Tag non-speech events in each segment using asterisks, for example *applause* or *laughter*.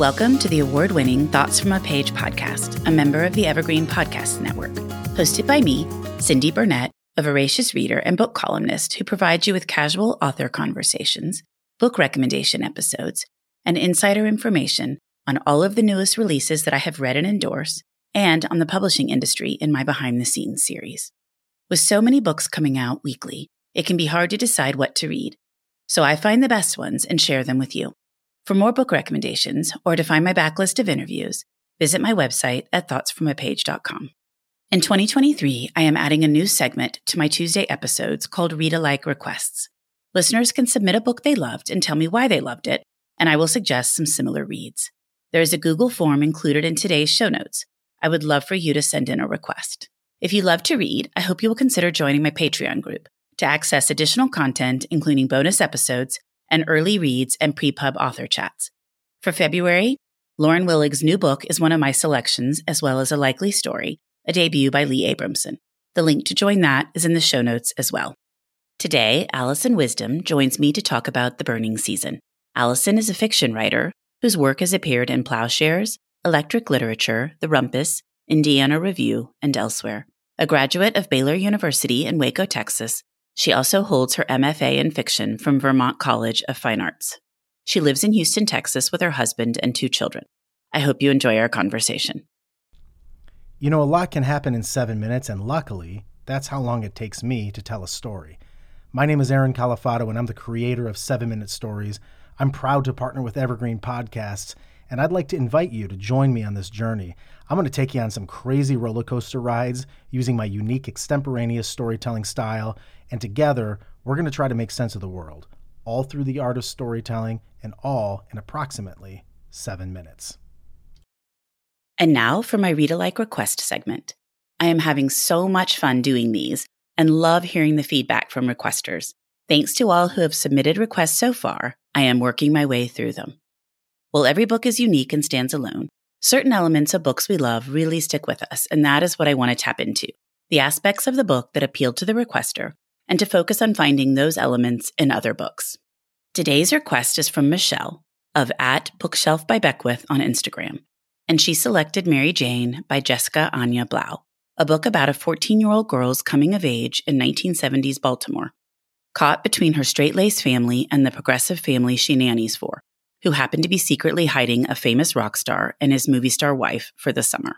Welcome to the award winning Thoughts from a Page podcast, a member of the Evergreen Podcast Network. Hosted by me, Cindy Burnett, a voracious reader and book columnist who provides you with casual author conversations, book recommendation episodes, and insider information on all of the newest releases that I have read and endorse, and on the publishing industry in my behind the scenes series. With so many books coming out weekly, it can be hard to decide what to read. So I find the best ones and share them with you. For more book recommendations or to find my backlist of interviews, visit my website at thoughtsfromapage.com. In 2023, I am adding a new segment to my Tuesday episodes called Read Alike Requests. Listeners can submit a book they loved and tell me why they loved it, and I will suggest some similar reads. There is a Google form included in today's show notes. I would love for you to send in a request. If you love to read, I hope you will consider joining my Patreon group to access additional content, including bonus episodes and early reads and pre-pub author chats. For February, Lauren Willig's new book is one of my selections, as well as a likely story, a debut by Leigh Abramson. The link to join that is in the show notes as well. Today, Alison Wisdom joins me to talk about The Burning Season. Alison is a fiction writer whose work has appeared in Ploughshares, Electric Literature, The Rumpus, Indiana Review, and elsewhere. A graduate of Baylor University in Waco, Texas, she also holds her MFA in fiction from Vermont College of Fine Arts. She lives in Houston, Texas with her husband and two children. I hope you enjoy our conversation. You know, a lot can happen in seven minutes, and luckily, that's how long it takes me to tell a story. My name is Aaron Califato, and I'm the creator of Seven Minute Stories. I'm proud to partner with Evergreen Podcasts, and I'd like to invite you to join me on this journey. I'm going to take you on some crazy roller coaster rides using my unique extemporaneous storytelling style and together, we're going to try to make sense of the world, all through the art of storytelling and all in approximately seven minutes. And now for my read alike request segment. I am having so much fun doing these and love hearing the feedback from requesters. Thanks to all who have submitted requests so far, I am working my way through them. While every book is unique and stands alone, certain elements of books we love really stick with us, and that is what I want to tap into the aspects of the book that appealed to the requester and to focus on finding those elements in other books. Today's request is from Michelle of at Bookshelf by Beckwith on Instagram, and she selected Mary Jane by Jessica Anya Blau, a book about a 14 year old girl's coming of age in 1970s Baltimore, caught between her straight laced family and the progressive family she nannies for, who happen to be secretly hiding a famous rock star and his movie star wife for the summer.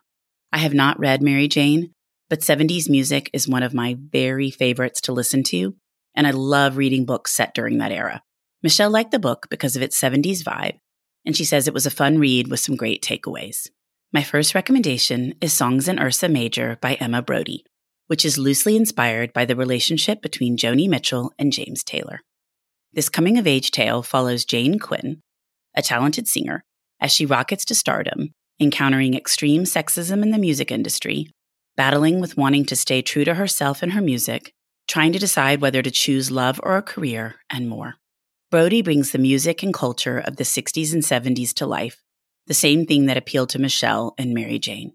I have not read Mary Jane, but 70s music is one of my very favorites to listen to, and I love reading books set during that era. Michelle liked the book because of its 70s vibe, and she says it was a fun read with some great takeaways. My first recommendation is Songs in Ursa Major by Emma Brodie, which is loosely inspired by the relationship between Joni Mitchell and James Taylor. This coming of age tale follows Jane Quinn, a talented singer, as she rockets to stardom, encountering extreme sexism in the music industry battling with wanting to stay true to herself and her music, trying to decide whether to choose love or a career, and more. Brodie brings the music and culture of the 60s and 70s to life, the same thing that appealed to Michelle and Mary Jane.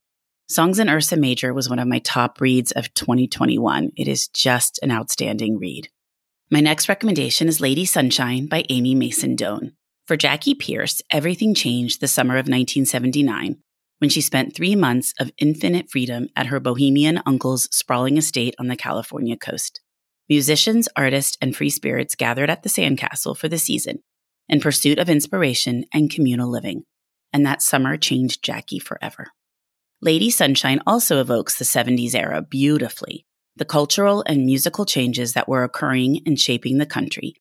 Songs in Ursa Major was one of my top reads of 2021. It is just an outstanding read. My next recommendation is Lady Sunshine by Amy Mason Doan. For Jackie Pierce, everything changed the summer of 1979 when she spent three months of infinite freedom at her bohemian uncle's sprawling estate on the California coast. Musicians, artists, and free spirits gathered at the sandcastle for the season in pursuit of inspiration and communal living, and that summer changed Jackie forever. Lady Sunshine also evokes the 70s era beautifully, the cultural and musical changes that were occurring and shaping the country,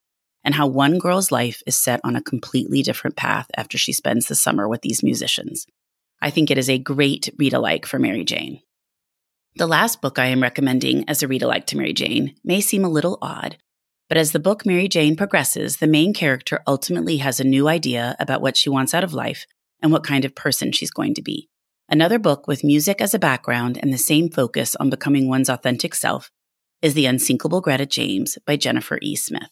and how one girl's life is set on a completely different path after she spends the summer with these musicians. I think it is a great read alike for Mary Jane. The last book I am recommending as a read alike to Mary Jane may seem a little odd, but as the book Mary Jane progresses, the main character ultimately has a new idea about what she wants out of life and what kind of person she's going to be. Another book with music as a background and the same focus on becoming one's authentic self is The Unsinkable Greta James by Jennifer E. Smith.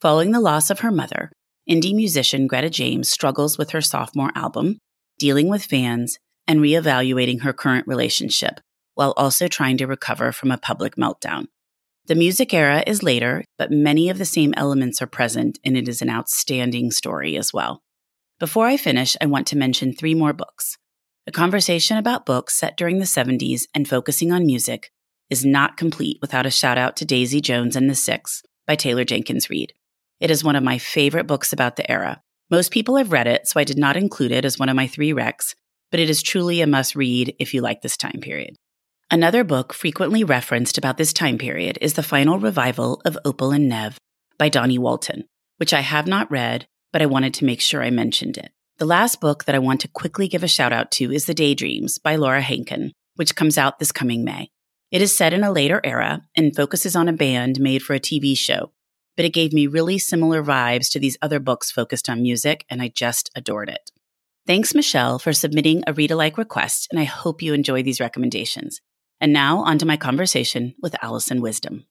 Following the loss of her mother, indie musician Greta James struggles with her sophomore album, dealing with fans, and reevaluating her current relationship, while also trying to recover from a public meltdown. The music era is later, but many of the same elements are present, and it is an outstanding story as well. Before I finish, I want to mention three more books. A conversation about books set during the 70s and focusing on music is not complete without a shout out to Daisy Jones and the Six by Taylor Jenkins Reid. It is one of my favorite books about the era. Most people have read it, so I did not include it as one of my three recs, but it is truly a must read if you like this time period. Another book frequently referenced about this time period is the final revival of Opal and Nev by Dawnie Walton, which I have not read, but I wanted to make sure I mentioned it. The last book that I want to quickly give a shout out to is The Daydreams by Laura Hankin, which comes out this coming May. It is set in a later era and focuses on a band made for a TV show, but it gave me really similar vibes to these other books focused on music, and I just adored it. Thanks, Michelle, for submitting a read alike request, and I hope you enjoy these recommendations. And now, on to my conversation with Alison Wisdom.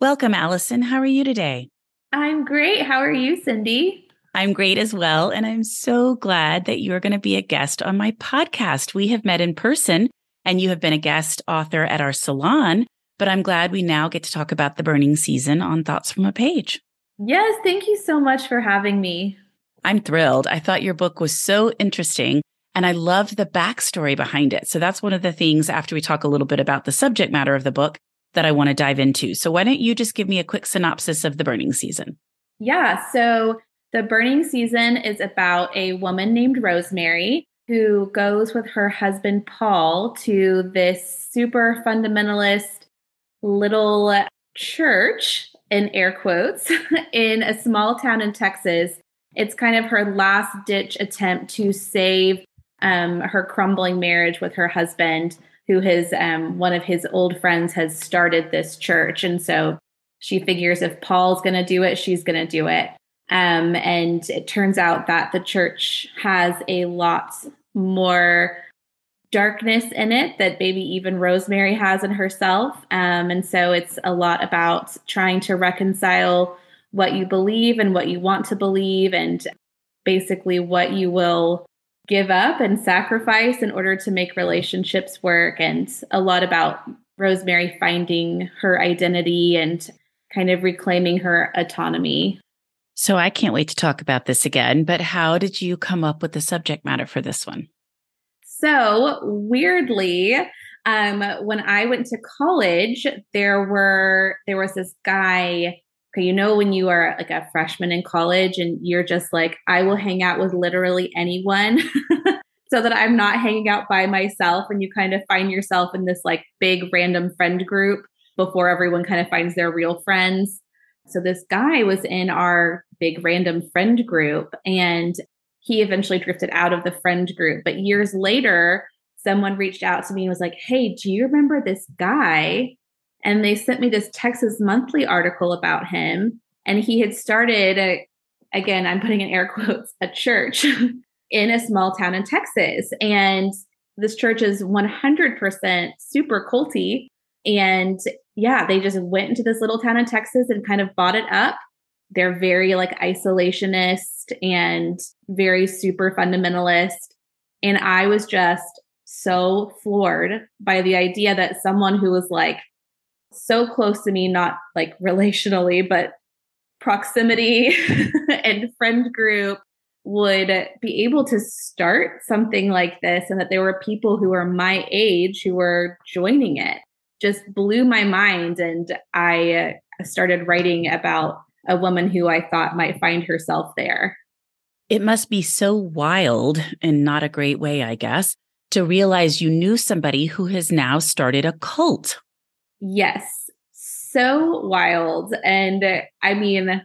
Welcome, Alison. How are you today? I'm great. How are you, Cindy? I'm great as well. And I'm so glad that you're going to be a guest on my podcast. We have met in person and you have been a guest author at our salon, but I'm glad we now get to talk about the burning season on Thoughts from a Page. Yes. Thank you so much for having me. I'm thrilled. I thought your book was so interesting and I love the backstory behind it. So that's one of the things after we talk a little bit about the subject matter of the book that I want to dive into. So why don't you just give me a quick synopsis of the burning season? Yeah. So the burning season is about a woman named Rosemary who goes with her husband Paul to this super fundamentalist little church in air quotes *laughs* in a small town in Texas. It's kind of her last ditch attempt to save um, her crumbling marriage with her husband, who has um, one of his old friends has started this church, and so she figures if Paul's going to do it, she's going to do it. Um, and it turns out that the church has a lot more darkness in it that maybe even Rosemary has in herself. Um, and so it's a lot about trying to reconcile what you believe and what you want to believe, and basically what you will give up and sacrifice in order to make relationships work, and a lot about Rosemary finding her identity and kind of reclaiming her autonomy. So I can't wait to talk about this again, but how did you come up with the subject matter for this one? So, weirdly, um, when I went to college, there were there was this guy okay, you know, when you are like a freshman in college and you're just like, I will hang out with literally anyone *laughs* so that I'm not hanging out by myself. And you kind of find yourself in this like big random friend group before everyone kind of finds their real friends. So this guy was in our big random friend group and he eventually drifted out of the friend group. But years later, someone reached out to me and was like, Hey, do you remember this guy and they sent me this Texas Monthly article about him. And he had started, a, again, I'm putting in air *laughs* quotes, a church *laughs* in a small town in Texas. And this church is 100% super culty. And yeah, they just went into this little town in Texas and kind of bought it up. They're very like isolationist and very super fundamentalist. And I was just so floored by the idea that someone who was like so close to me, not like *laughs* relationally, but proximity *laughs* and friend group would be able to start something like this and that there were people who were my age who were joining it just blew my mind and i started writing about a woman who i thought might find herself there it must be so wild in not a great way i guess to realize you knew somebody who has now started a cult Yes, so wild. And uh, I mean,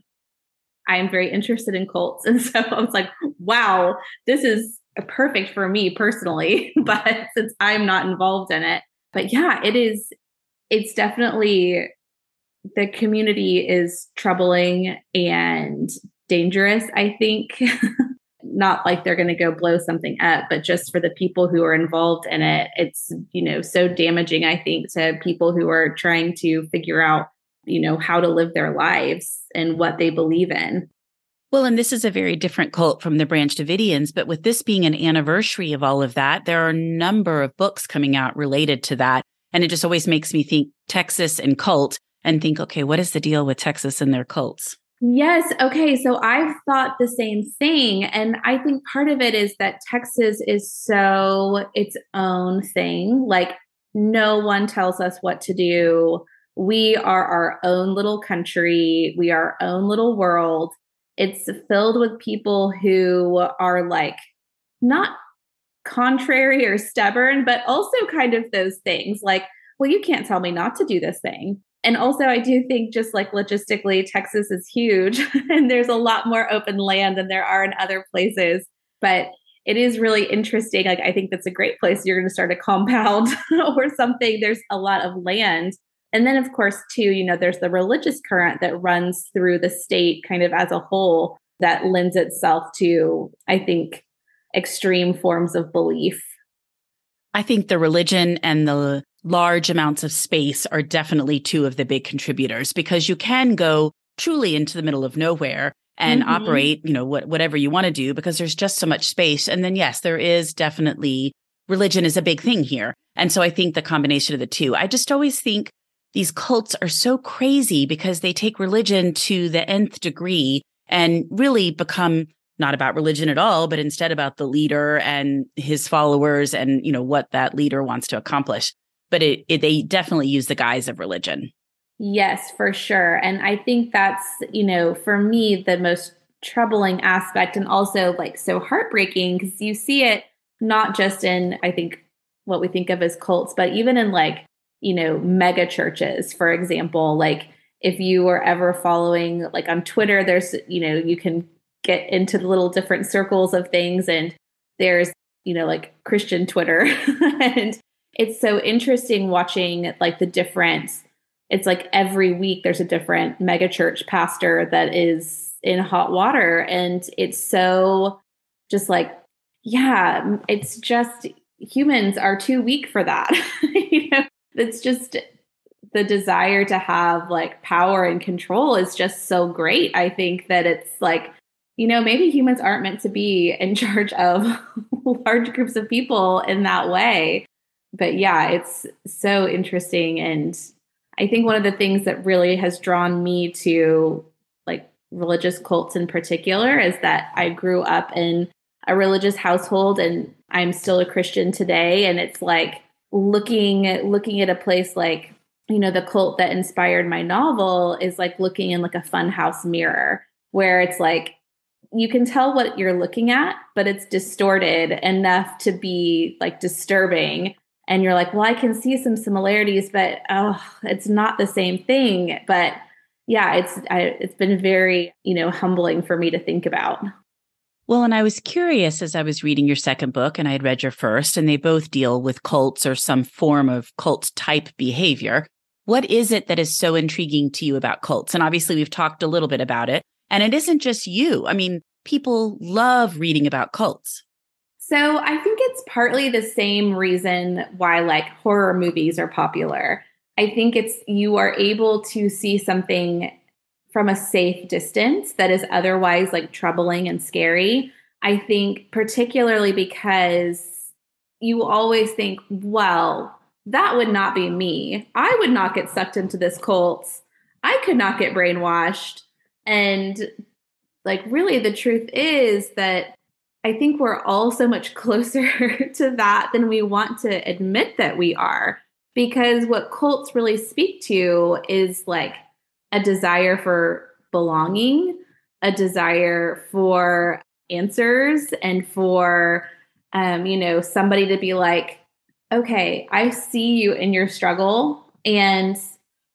I am very interested in cults. *laughs* And so I was like, wow, this is perfect for me personally. *laughs* but since I'm not involved in it, but yeah, it is, it's definitely the community is troubling and dangerous, I think. *laughs* not like they're going to go blow something up, but just for the people who are involved in it, it's, you know, so damaging, I think, to people who are trying to figure out, you know, how to live their lives and what they believe in. Well, and this is a very different cult from the Branch Davidians, but with this being an anniversary of all of that, there are a number of books coming out related to that. And it just always makes me think Texas and cult and think, okay, what is the deal with Texas and their cults? Yes. Okay. So I've thought the same thing. And I think part of it is that Texas is so its own thing. Like, no one tells us what to do. We are our own little country, we are our own little world. It's filled with people who are like not contrary or stubborn, but also kind of those things like, well, you can't tell me not to do this thing. And also, I do think just like logistically, Texas is huge *laughs* and there's a lot more open land than there are in other places. But it is really interesting. Like, I think that's a great place. You're going to start a compound *laughs* or something. There's a lot of land. And then, of course, too, you know, there's the religious current that runs through the state kind of as a whole that lends itself to, I think, extreme forms of belief. I think the religion and the large amounts of space are definitely two of the big contributors because you can go truly into the middle of nowhere and mm-hmm. operate, you know, what, whatever you want to do because there's just so much space. And then, yes, there is definitely religion is a big thing here. And so I think the combination of the two, I just always think these cults are so crazy because they take religion to the nth degree and really become not about religion at all, but instead about the leader and his followers and, you know, what that leader wants to accomplish. But it, it they definitely use the guise of religion. Yes, for sure. And I think that's, you know, for me, the most troubling aspect and also like so heartbreaking because you see it not just in, I think, what we think of as cults, but even in like, you know, mega churches, for example. Like, if you were ever following, like on Twitter, there's, you know, you can get into the little different circles of things and there's, you know, like Christian Twitter. *laughs* and it's so interesting watching like the difference. It's like every week there's a different megachurch pastor that is in hot water and it's so just like yeah it's just humans are too weak for that. *laughs* You know it's just the desire to have like power and control is just so great. I think that it's like you know maybe humans aren't meant to be in *laughs* charge of *laughs* large groups of people in that way but yeah it's so interesting. And I think one of the things that really has drawn me to like religious cults in particular is that I grew up in a religious household and I'm still a Christian today. And it's like looking looking at a place like you know the cult that inspired my novel is like looking in like a funhouse mirror where it's like you can tell what you're looking at but it's distorted enough to be like disturbing and you're like, well, I can see some similarities, but oh, it's not the same thing. But yeah, it's I, it's been very you know humbling for me to think about. Well, and I was curious as I was reading your second book, and I had read your first, and they both deal with cults or some form of cult type behavior. What is it that is so intriguing to you about cults? And obviously, we've talked a little bit about it. And it isn't just you. I mean, people love reading about cults. So I think it's partly the same reason why like horror movies are popular. I think it's you are able to see something from a safe distance that is otherwise like troubling and scary. I think particularly because you always think, well, that would not be me. I would not get sucked into this cult. I could not get brainwashed. And like really the truth is that I think we're all so much *laughs* closer to that than we want to admit that we are. Because what cults really speak to is like a desire for belonging, a desire for answers, and for, um, you know, somebody to be like, okay, I see you in your struggle. And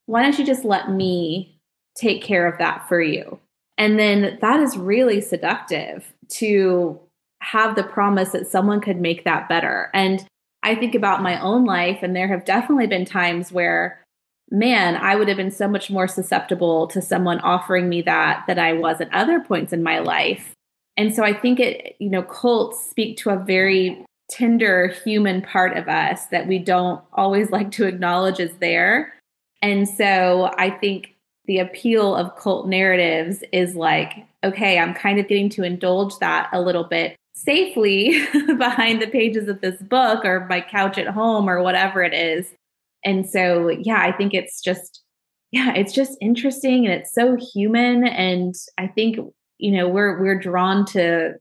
why don't you just let me take care of that for you? And then that is really seductive to have the promise that someone could make that better. And I think about my own life, and there have definitely been times where, man, I would have been so much more susceptible to someone offering me that that I was at other points in my life. And so I think it, you know, cults speak to a very tender human part of us that we don't always *laughs* like to acknowledge is there. And so I think the appeal of cult narratives is like, okay, I'm kind of getting to indulge that a little bit safely *laughs* behind the pages of this book or my couch at home or whatever it is. And so, yeah, I think it's just, yeah, it's just interesting and it's so human. And I think, you know, we're we're drawn to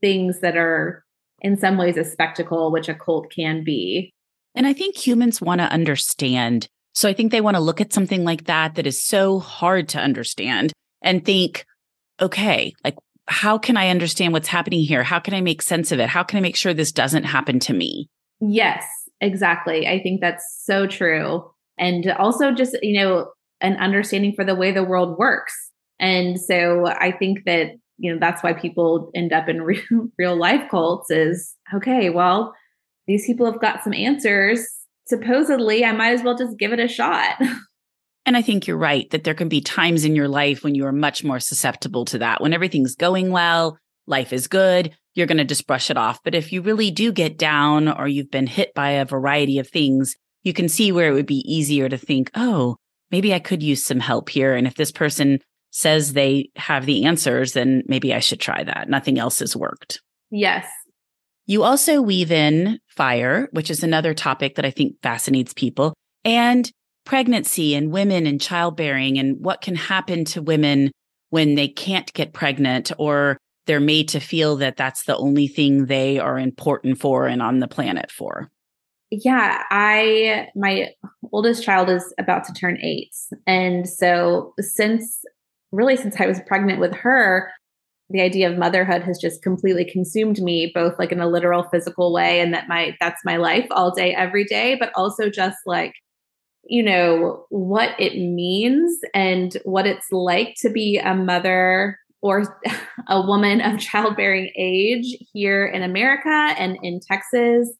things that are in some ways a spectacle, which a cult can be. And I think humans want to understand. So I think they want to look at something like that that is so hard to understand and think, okay, like, how can I understand what's happening here? How can I make sense of it? How can I make sure this doesn't happen to me? Yes, exactly. I think that's so true. And also just, you know, an understanding for the way the world works. And so I think that, you know, that's why people end up in *laughs* real, real life cults is okay, well, these people have got some answers. Supposedly, I might as well just give it a shot. *laughs* And I think you're right that there can be times in your life when you are much more susceptible to that. When everything's going well, life is good, you're going to just brush it off. But if you really do get down or you've been hit by a variety of things, you can see where it would be easier to think, oh, maybe I could use some help here. And if this person says they have the answers, then maybe I should try that. Nothing else has worked. Yes. You also weave in fire, which is another topic that I think fascinates people, and pregnancy and women and childbearing and what can happen to women when they can't get pregnant or they're made to feel that that's the only thing they are important for and on the planet for yeah, I my oldest child is about to turn 8. And so since really since I was pregnant with her, the idea of motherhood has just completely consumed me both like in a literal physical way and that my that's my life all day every day, but also just like you know what it means and what it's like to be a mother or *laughs* a woman of childbearing age here in America and in Texas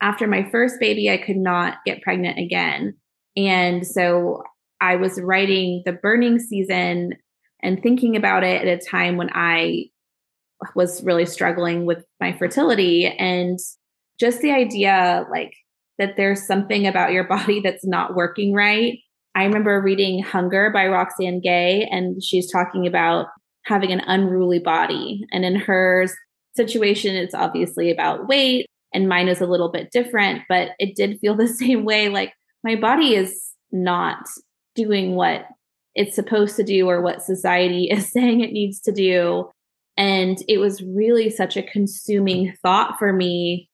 after my first baby, I could not get pregnant again. And so I was writing the burning season and thinking about it at a time when I was really struggling with my fertility and just the idea like that there's something about your body *laughs* that's not working right. I remember reading Hunger by Roxane Gay, and she's talking about having an unruly body. And in her situation, it's obviously about weight and mine is a little bit different, but it did feel the *laughs* same way. Like my body is not doing what it's supposed to do or what society *laughs* is saying it needs to do. And it was really such a consuming thought for me.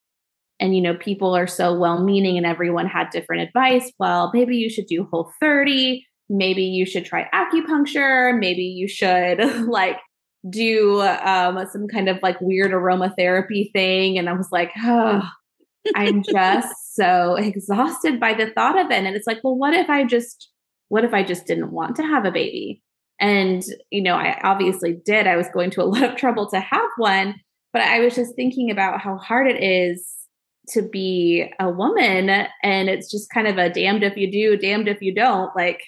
And, you know, people are so well meaning and everyone had different advice. Well, maybe you should do whole 30. Maybe you should try acupuncture. Maybe you should *laughs* like do um, some kind of like weird aromatherapy thing. And I was like, oh, I'm just *laughs* so exhausted by the thought of it. And it's like, well, what if I just, what if I just didn't want to have a baby? And, you know, I obviously did. I was going to a lot of trouble to have one, but I was just thinking about how hard it is to be a woman. And it's just kind of a damned if you do, damned if you don't. Like,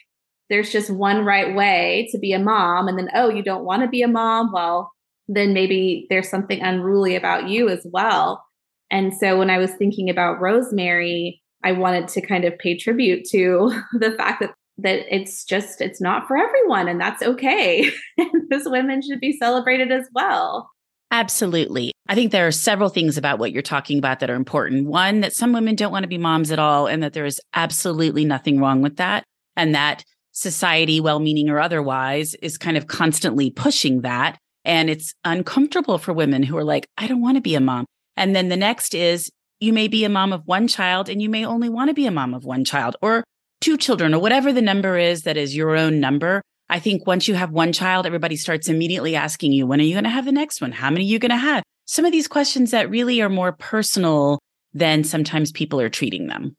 there's just one right way to be a mom and then oh you don't want to be a mom well then maybe there's something unruly about you as well and so when i was thinking about rosemary i wanted to kind of pay tribute to *laughs* the fact that that it's just it's not for everyone and that's okay *laughs* those women should be celebrated as well Absolutely. I think there are several things about what you're talking about that are important. One, that some women don't want to be moms at all, and that there is absolutely nothing wrong with that. And that society, well meaning or otherwise, is kind of constantly pushing that. And it's uncomfortable for women who are like, I don't want to be a mom. And then the next is you may be a mom of one child and you may only want to be a mom of one child or two children or whatever the number is that is your own number. I think once you have one child, everybody starts immediately asking you, when are you going to have the next one? How many are you going to have? Some of these questions that really are more personal than sometimes people are treating them.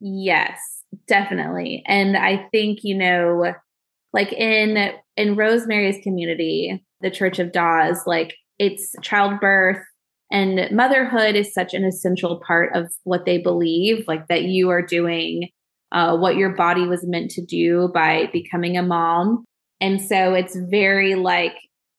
Yes. Definitely. And I think, you know, like in in Rosemary's community, the Church of Dawes, like it's childbirth and motherhood is such an essential part of what they believe, like that you are doing uh, what your body was meant to do by becoming a mom. And so it's very like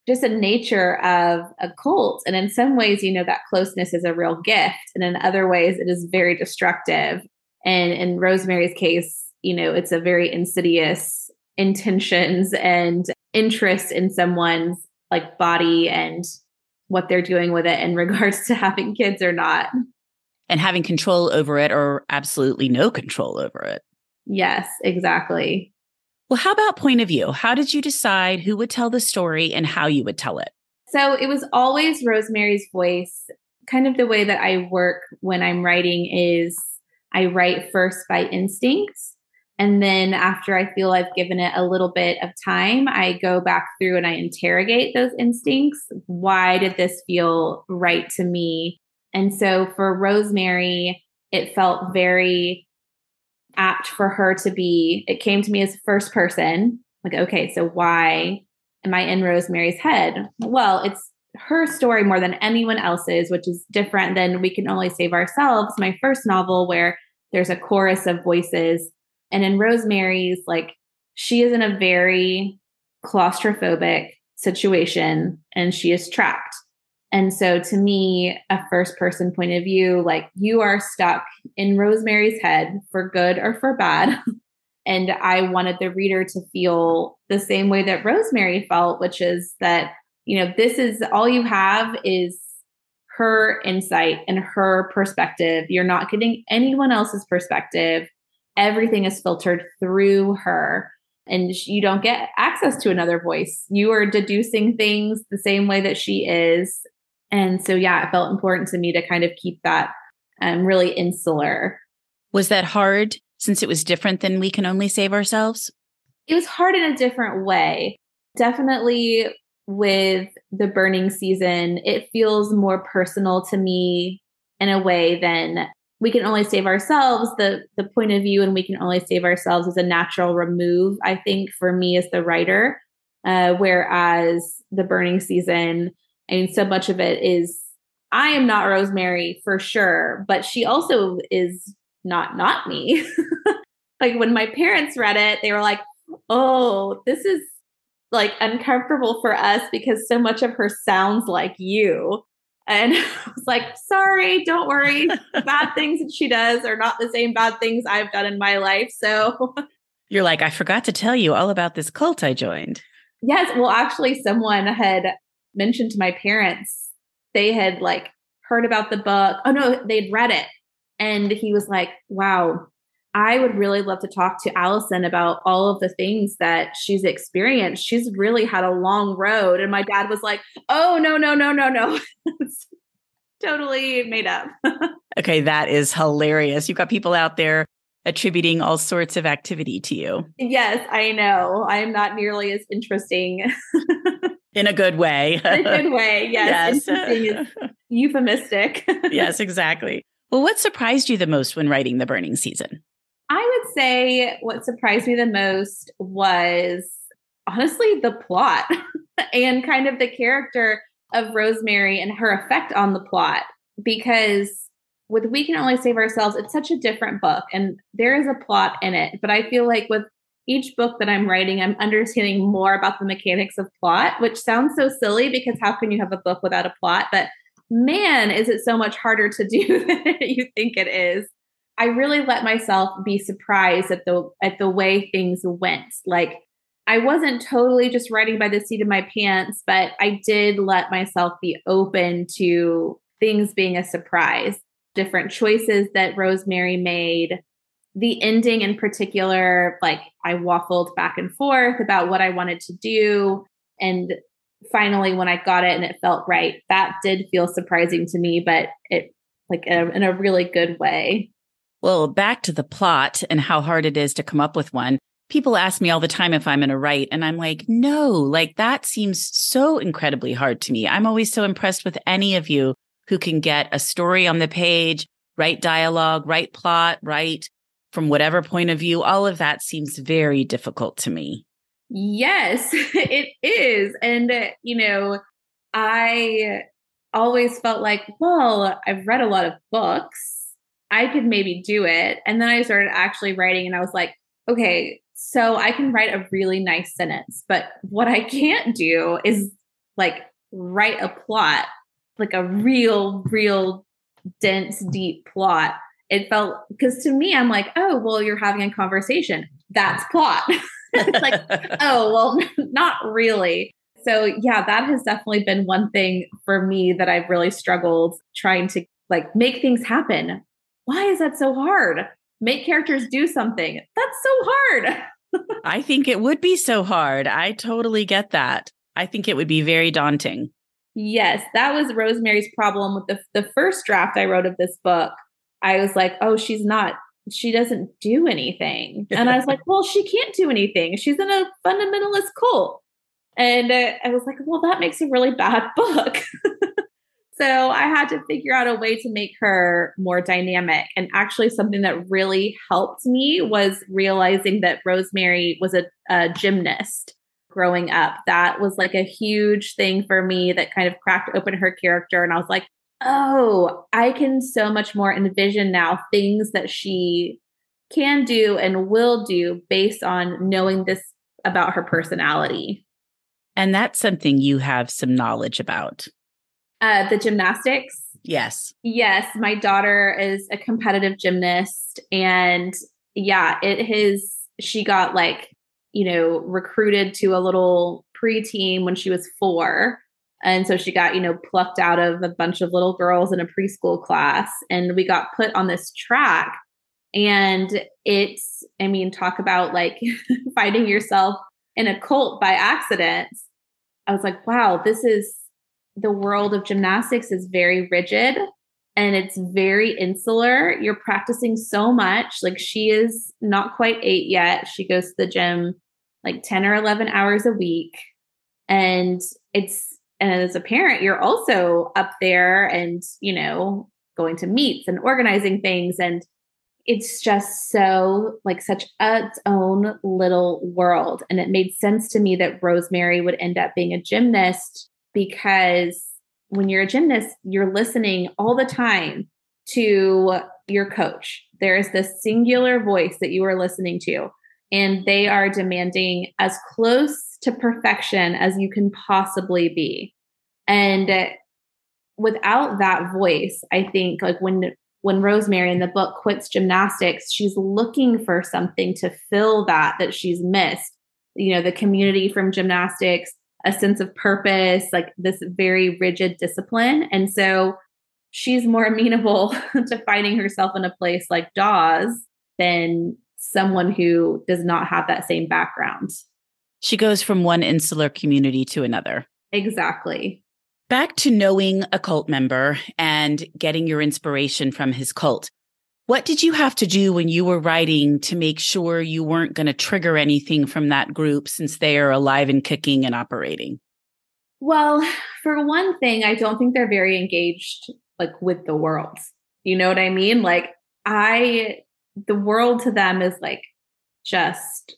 just a nature of a cult. And in some ways, you know, that closeness is a real gift. And in other ways, it is very destructive. And in Rosemary's case, you know, it's a very insidious intentions and interest in someone's like body and what they're doing with it in *laughs* regards to having kids or not. And having control over it or absolutely no control over it. Yes, exactly. Well, how about point of view? How did you decide who would tell the story and how you would tell it? So it was always Rosemary's voice. Kind of the way that I work when I'm writing is I write first by instinct. And then after I feel I've given it a little bit of time, I go back through and I interrogate those instincts. Why did this feel right to me? And so for Rosemary, it felt very apt for her to be, it came to me as first person. Like, okay, so why am I in Rosemary's head? Well, it's her story more than anyone else's, which is different than We Can Only Save Ourselves, my first novel, where there's a chorus of voices. And in Rosemary's, like, she is in a very claustrophobic situation and she is trapped. And so to me, a first person point of view, like you are stuck in Rosemary's head for good or for bad. *laughs* and I wanted the reader to feel the same way that Rosemary felt, which is that, you know, this is all you have is her insight and her perspective. You're not getting anyone else's perspective. Everything is filtered through her and you don't get access to another voice. You are deducing things the same way that she is. And so, yeah, it felt important to me to kind of keep that um, really insular. Was that hard since it was different than We Can Only Save Ourselves? It was hard in a different way. Definitely with the burning season, it feels more personal to me in a way than we can only save ourselves. The the point of view and we can only save ourselves is a natural remove, I think, for me as the writer. Uh, whereas the burning season Mean, so much of it is I am not Rosemary for sure, but she also is not not me. *laughs* like when my parents read it, they were like, "Oh, this is like uncomfortable for us because so much of her sounds like you." And *laughs* I was like, "Sorry, don't worry. *laughs* bad things that she does are not the same bad things I've done in my life." So you're like, "I forgot to tell you all about this cult I joined." Yes, well, actually, someone had mentioned to my parents they had like heard about the book. Oh no, they'd read it. And he was like, wow, I would really love to talk to Alison about all of the things that she's experienced. She's really had a long road. And my dad was like, oh, no, no, no, no, no. *laughs* totally made up. *laughs* okay, that is hilarious. You've got people out there attributing all sorts of activity to you. Yes, I know. I am not nearly as interesting. *laughs* in a good way. in a good way, *laughs* yes. yes. euphemistic. *laughs* yes, exactly. Well, what surprised you the most when writing The Burning Season? I would say what surprised me the most was honestly the plot and kind of the character of Rosemary and her effect on the plot. Because with We Can Only Save Ourselves, it's such a different book and there is a plot in it. But I feel like with each book that I'm writing, I'm understanding more about the mechanics of plot, which sounds so silly because how can you have a book without a plot? But man, is it so much harder to *laughs* do than you think it is. I really let myself be surprised at the at the way things went. Like I wasn't totally just writing by the seat of my pants, but I did let myself be open to things being a surprise. Different choices that Rosemary made, the ending in particular, like I waffled back and forth about what I wanted to do. And finally, when I got it and it felt right, that did feel surprising to me, but it like um, in a really good way. Well, back to the plot and how hard it is to come up with one. People ask me all the time if I'm going to write, and I'm like, no, like that seems so incredibly hard to me. I'm always so impressed with any of you who can get a story on the page, write dialogue, write plot, write from whatever point of view, all of that seems very difficult to me. Yes, *laughs* it is. And, uh, you know, I always felt like, well, I've read a lot of books. I could maybe do it. And then I started actually writing and I was like, okay, so I can write a really nice sentence, but what I can't do is like write a plot, like a real, real dense, deep plot it felt because to me, I'm like, oh, well, you're having a conversation. That's plot. *laughs* it's like, *laughs* oh, well, *laughs* not really. So yeah, that has definitely been one thing for me that I've really struggled trying to like make things happen. Why is that so hard? Make characters do something. That's so hard. I think it would be so hard. I totally get that. I think it would be very daunting. Yes, that was Rosemary's problem with the the first draft I wrote of this book. I was like, "Oh, she's not she doesn't do anything." And I was like, *laughs* "Well, she can't do anything. She's in a fundamentalist cult." And uh, I was like, "Well, that makes a really bad *laughs* book." *laughs* so I had to figure out a way to make her more dynamic. And actually, something that really helped me was realizing that Rosemary was a, a gymnast growing up. That was like a huge thing for me that kind of cracked open her character. And I was like, oh, I can so much more envision now things that she can do and will do based on knowing this about her personality. And that's something you have some knowledge about. Uh, the gymnastics. Yes. Yes. My daughter is a competitive gymnast. And yeah, it has, she got like you know, recruited to a little pre-team when she was four. And so she got, you know, plucked out of a bunch of little girls in a preschool class. And we got put on this track. And it's, I mean, talk about like *laughs* finding yourself in a cult by accident. I was like, wow, this is the world of gymnastics is very rigid and it's very insular. You're practicing so much. Like she is not quite eight yet. She goes to the gym like 10 or 11 hours a week. And it's, and as a parent, you're also up there and, you know, going to meets and organizing things. And it's just so like such its own little world. And it made sense to me that Rosemary would end up being a gymnast because when you're a gymnast, you're listening all the time to your coach. There is this singular voice that you are listening to and they are demanding as close to perfection as you can possibly be. And without that voice, I think like when when Rosemary in the book quits gymnastics, she's looking for something to fill that that she's missed. You know, the community from gymnastics, a sense of purpose, like this very rigid discipline. And so she's more *laughs* amenable *laughs* to finding herself in a place like Dawes than someone who does not have that same background. She goes from one insular community to another. Exactly. Back to knowing a cult member and getting your inspiration from his cult. What did you have to do when you were writing to make sure you weren't going to trigger anything from that group since they are alive and kicking and operating? Well, for one thing, I don't think they're very engaged like with the world. You know what I mean? Like I the world to them is like just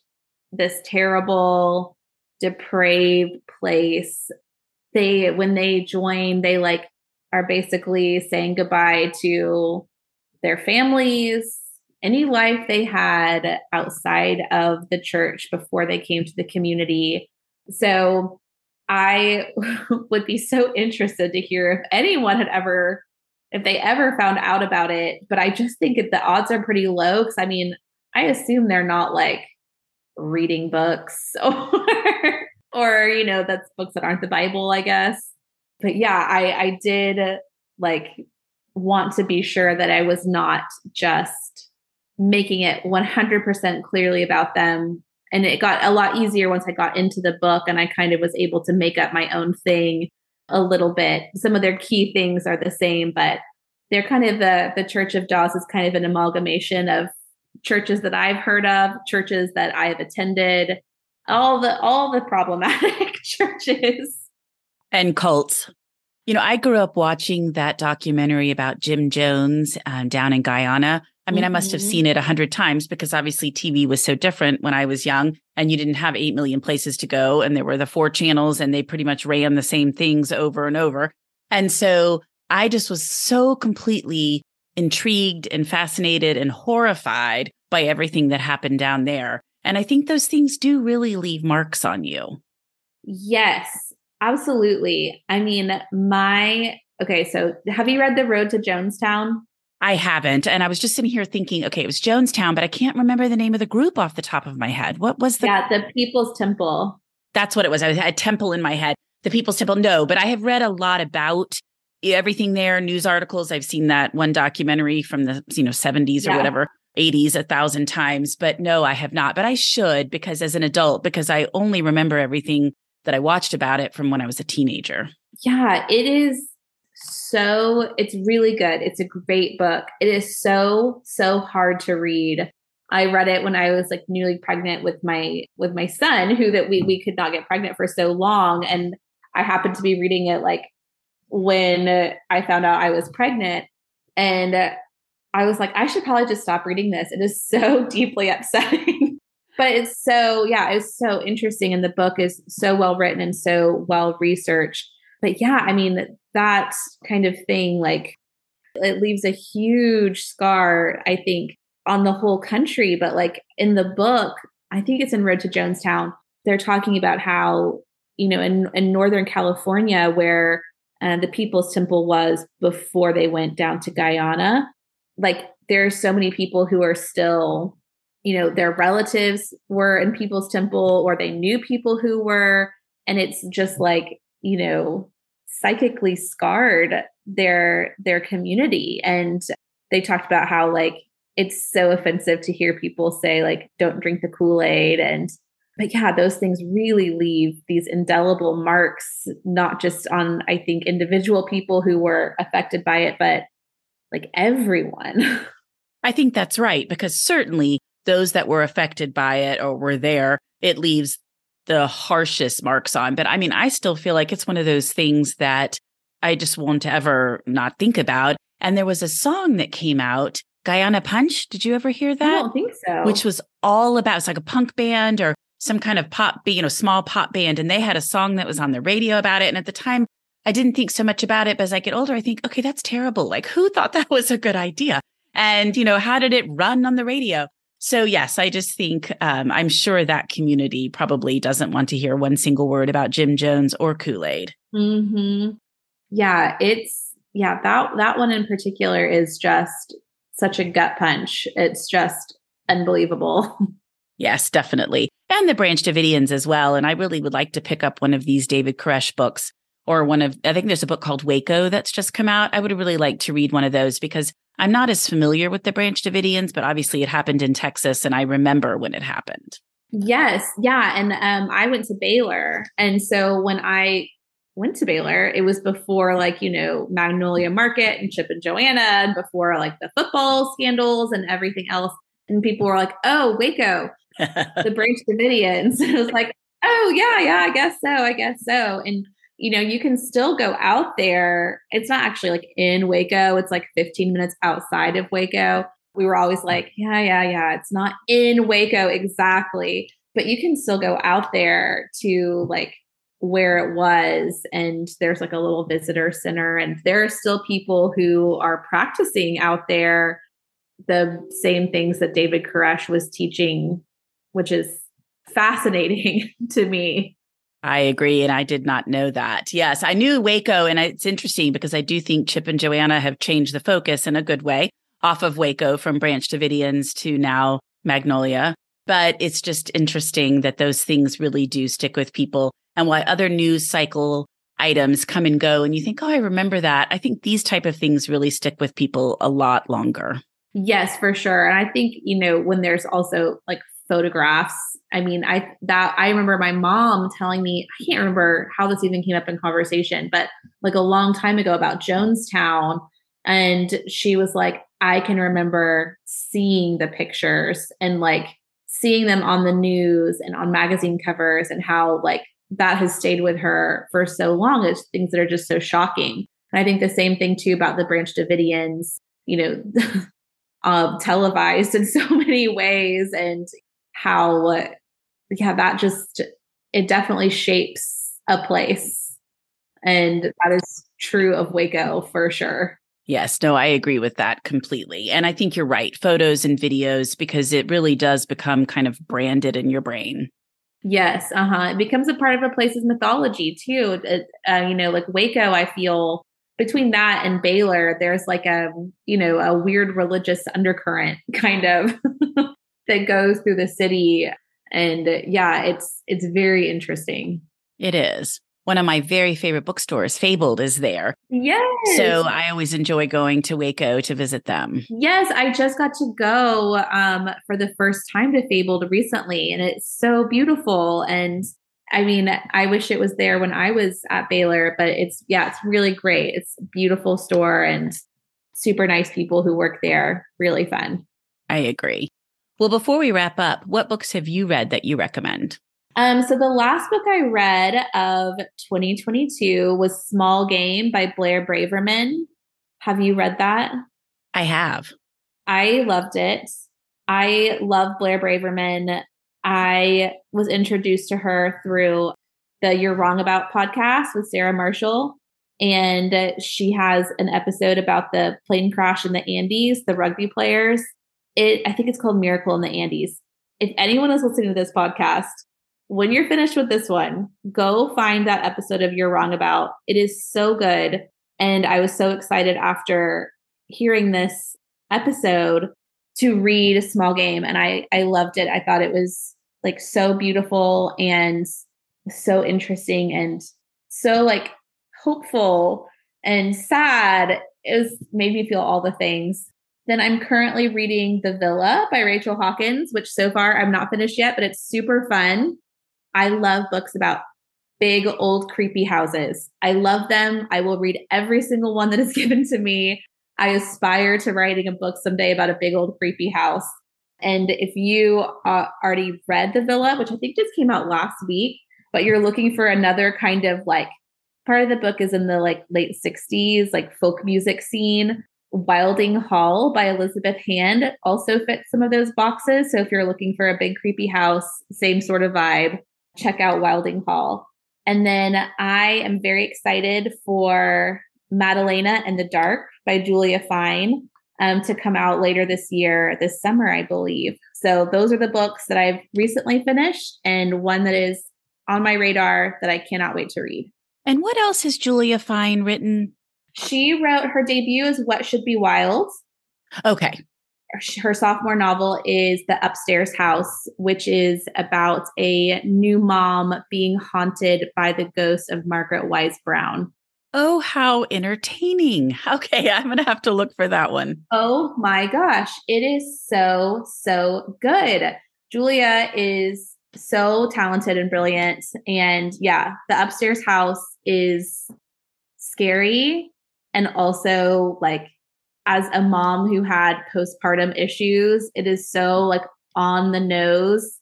this terrible, depraved place. They, when they join, they like are basically saying goodbye to their families, any life they had outside of the church before they came to the community. So I *laughs* would be so interested to hear if anyone had ever if they ever found out about it. But I just think the odds are pretty low because I mean, I assume they're not like reading books *laughs* or, or you know, that's books that aren't the Bible, I guess. But yeah, I I did like want to be sure that I was not just making it 100% clearly about them. And it got a lot easier once I got into the book and I kind of was able to make up my own thing a little bit. Some of their key things are the same, but they're kind of the the Church of Dawes is kind of an amalgamation of churches that I've heard of, churches that I have attended, all the all the problematic *laughs* churches and cults. You know, I grew up watching that documentary about Jim Jones um, down in Guyana. I mean, mm-hmm. I must have mm-hmm. seen it a hundred times because obviously TV was so different when I was young and you didn't have 8 million places to go. And there were the four channels and they pretty much ran the same things over and over. And so I just was so completely intrigued and fascinated and horrified by everything that happened down there. And I think those things do really leave marks on you. Yes, absolutely. I mean, my okay, so have you read The Road to Jonestown? I haven't. And I was just sitting here thinking, okay, it was Jonestown, but I can't remember the name of the group off the top of my head. What was the Yeah, the People's Temple. That's what it was. I had a temple in my head. The People's Temple. No, but I have read a lot about everything there, news articles. I've seen that one documentary from the, you know, 70s or yeah. whatever 80s a thousand times, but no, I have not. But I should because as an adult, because I only remember everything that I watched about it from when I was a teenager. Yeah, it is so, it's really good. It's a great book. It is so, so hard to read. I read it when I was like newly pregnant with my with my son, who that we we could not get pregnant for so long, and I happened to be reading it like when I found out I was pregnant, and I was like, I should probably just stop reading this. It is so *laughs* deeply upsetting. but it's so, yeah, it's so interesting. And the book is so well written and so well researched. But yeah, I mean, that kind of thing, like, it leaves a huge scar, I think, on the whole country. But like in the book, I think it's in Road to Jonestown, they're talking about how, you know, in, in Northern California, where uh, the People's Temple was before they went down to Guyana, like there are so many people who are still you know their relatives were in people's temple or they knew people who were and it's just like you know psychically scarred their their community and they talked about how like it's so offensive to hear people say like don't drink the kool-aid and but yeah those things really leave these indelible marks not just on i think individual people who were affected by it but like everyone. *laughs* I think that's right, because certainly those that were affected by it or were there, it leaves the harshest marks on. But I mean, I still feel like it's one of those things that I just won't ever not think about. And there was a song that came out, Guyana Punch. Did you ever hear that? I don't think so. Which was all about it's like a punk band or some kind of pop, you know, small pop band. And they had a song that was on the radio about it. And at the time, I didn't think so much about it. But as I get older, I think, okay, that's terrible. Like, who thought *laughs* that was a good idea? And, you know, how did it run on the radio? So, yes, I just think um, I'm sure that community probably doesn't want to hear one single word about Jim Jones or Kool Aid. Mm-hmm. Yeah, it's, yeah, that, that one in particular is just such a gut punch. It's just unbelievable. *laughs* Yes, definitely. And the Branch Davidians as well. And I really would like to pick up one of these David Koresh books or one of, I think there's a book called Waco that's just come out. I would really like to read one of those because I'm not as familiar with the Branch Davidians, but obviously it happened in Texas and I remember when it happened. Yes. Yeah. And um, I went to Baylor. And so when I went to Baylor, it was before like, you know, Magnolia Market and Chip and Joanna and before like the football scandals and everything else. And people were like, oh, Waco, *laughs* the Branch Davidians. *laughs* it was like, oh, yeah, yeah, I guess so. I guess so. And you know, you can still go out there. It's not actually like in Waco, it's like 15 minutes outside of Waco. We were always mm. like, yeah, yeah, yeah, it's not in Waco exactly, but you can still go out there to like where it was. And there's like a little visitor center, and there are still people who are practicing out there the same things that David Koresh was teaching, which is fascinating *laughs* to me. I agree. And I did not know that. Yes, I knew Waco. And it's interesting because I do think Chip and Joanna have changed the focus in a good way off of Waco from Branch Davidians to now Magnolia. But it's just interesting that those things really do stick with people and why other news cycle items come and go. And you think, oh, I remember that. I think these type of things really stick with people a lot longer. Yes, for sure. And I think, you know, when there's also like photographs. I mean, I that I remember my mom telling me, I can't remember how this even came up in conversation, but like a long time ago about Jonestown. And she was like, I can remember seeing the pictures and like seeing them on the news and on magazine covers and how like that has stayed with her for so long. It's things that are just so shocking. And I think the same thing too about the Branch Davidians, you know, *laughs* uh, televised in so *laughs* many ways and how yeah that just it definitely shapes a place and that is true of waco for sure Yes, no, I agree with that completely. And I think you're right, photos and videos, because it really does become kind of branded in your brain. Yes, uh huh. It becomes a part of a place's mythology too. It, uh, you know, like Waco, I feel between that and Baylor, there's like a, you know, a weird religious undercurrent *laughs* kind of that goes through the city and yeah it's it's very interesting it is one of my very favorite bookstores, Fabled, is there. Yes. So I always enjoy going to Waco to visit them. Yes, I just got to go um, for the first time to Fabled recently, and it's so beautiful. And I mean, I wish it was there when I was at Baylor, but it's, yeah, it's really great. It's a beautiful store and super nice people who work there. Really fun. I agree. Well, before we wrap up, what books have you read that you recommend? Um, so the last book I read of 2022 was Small Game by Blair Braverman. Have you read that? I have. I loved it. I love Blair Braverman. I was introduced to her through the You're Wrong About podcast with Sarah Marshall. And she has an episode about the plane crash in the Andes, the rugby players. It I think it's called Miracle in the Andes. If anyone is listening to this podcast, when you're finished with this one, go find that episode of You're Wrong About. It is so good. And I was so excited after hearing this episode to read a small game and I I loved it. I thought it was like so beautiful and so interesting and so like hopeful and sad. It was made me feel all the things. Then I'm currently reading The Villa by Rachel Hawkins, which so far I'm not finished yet, but it's super fun. I love books about big, old, creepy houses. I love them. I will read every single one that is *laughs* given to me. I aspire to writing a book someday about a big, old, creepy house. And if you uh, already read The Villa, which I think just came out last week, but you're looking for another kind of like part of the book is in the like late 60s, like folk music scene. Wylding Hall by Elizabeth Hand also fits some of those boxes. So if you're looking for a big creepy house, same sort of vibe, check out Wylding Hall. And then I am very excited for Maddalena and the Dark by Julia Fine um, to come out later this year, this summer, I believe. So those are the books that I've recently finished and one that is on my radar that I cannot wait to read. And what else has Julia Fine written? She wrote her debut is What Should Be Wild. Okay. Her sophomore novel is The Upstairs House, which is about a new mom being haunted by the ghost of Margaret Wise Brown. Oh, how entertaining. Okay, *laughs* I'm going to have to look for that one. Oh my gosh. It is so, so good. Julia is so talented and brilliant. And yeah, the upstairs house is scary and also like as a mom who had postpartum issues, it is so like on the nose.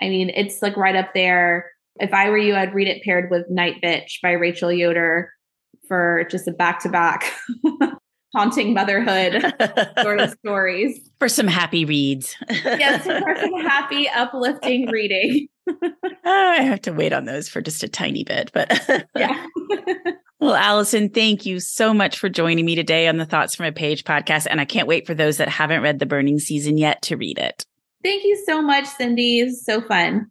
I mean, it's like right up there. If I were you, I'd read it paired with Night Bitch by Rachel Yoder for just a back to back haunting motherhood *laughs* sort of stories. For some happy reads. yes, for *laughs* some happy, uplifting reading. Ah, I have to wait on those for just a tiny bit, but *laughs* yeah. well, Alison, thank you so much for joining me today on the Thoughts from a Page podcast. And I can't wait for those that haven't read The Burning Season yet to read it. Thank you so much, Cindy. It's so fun.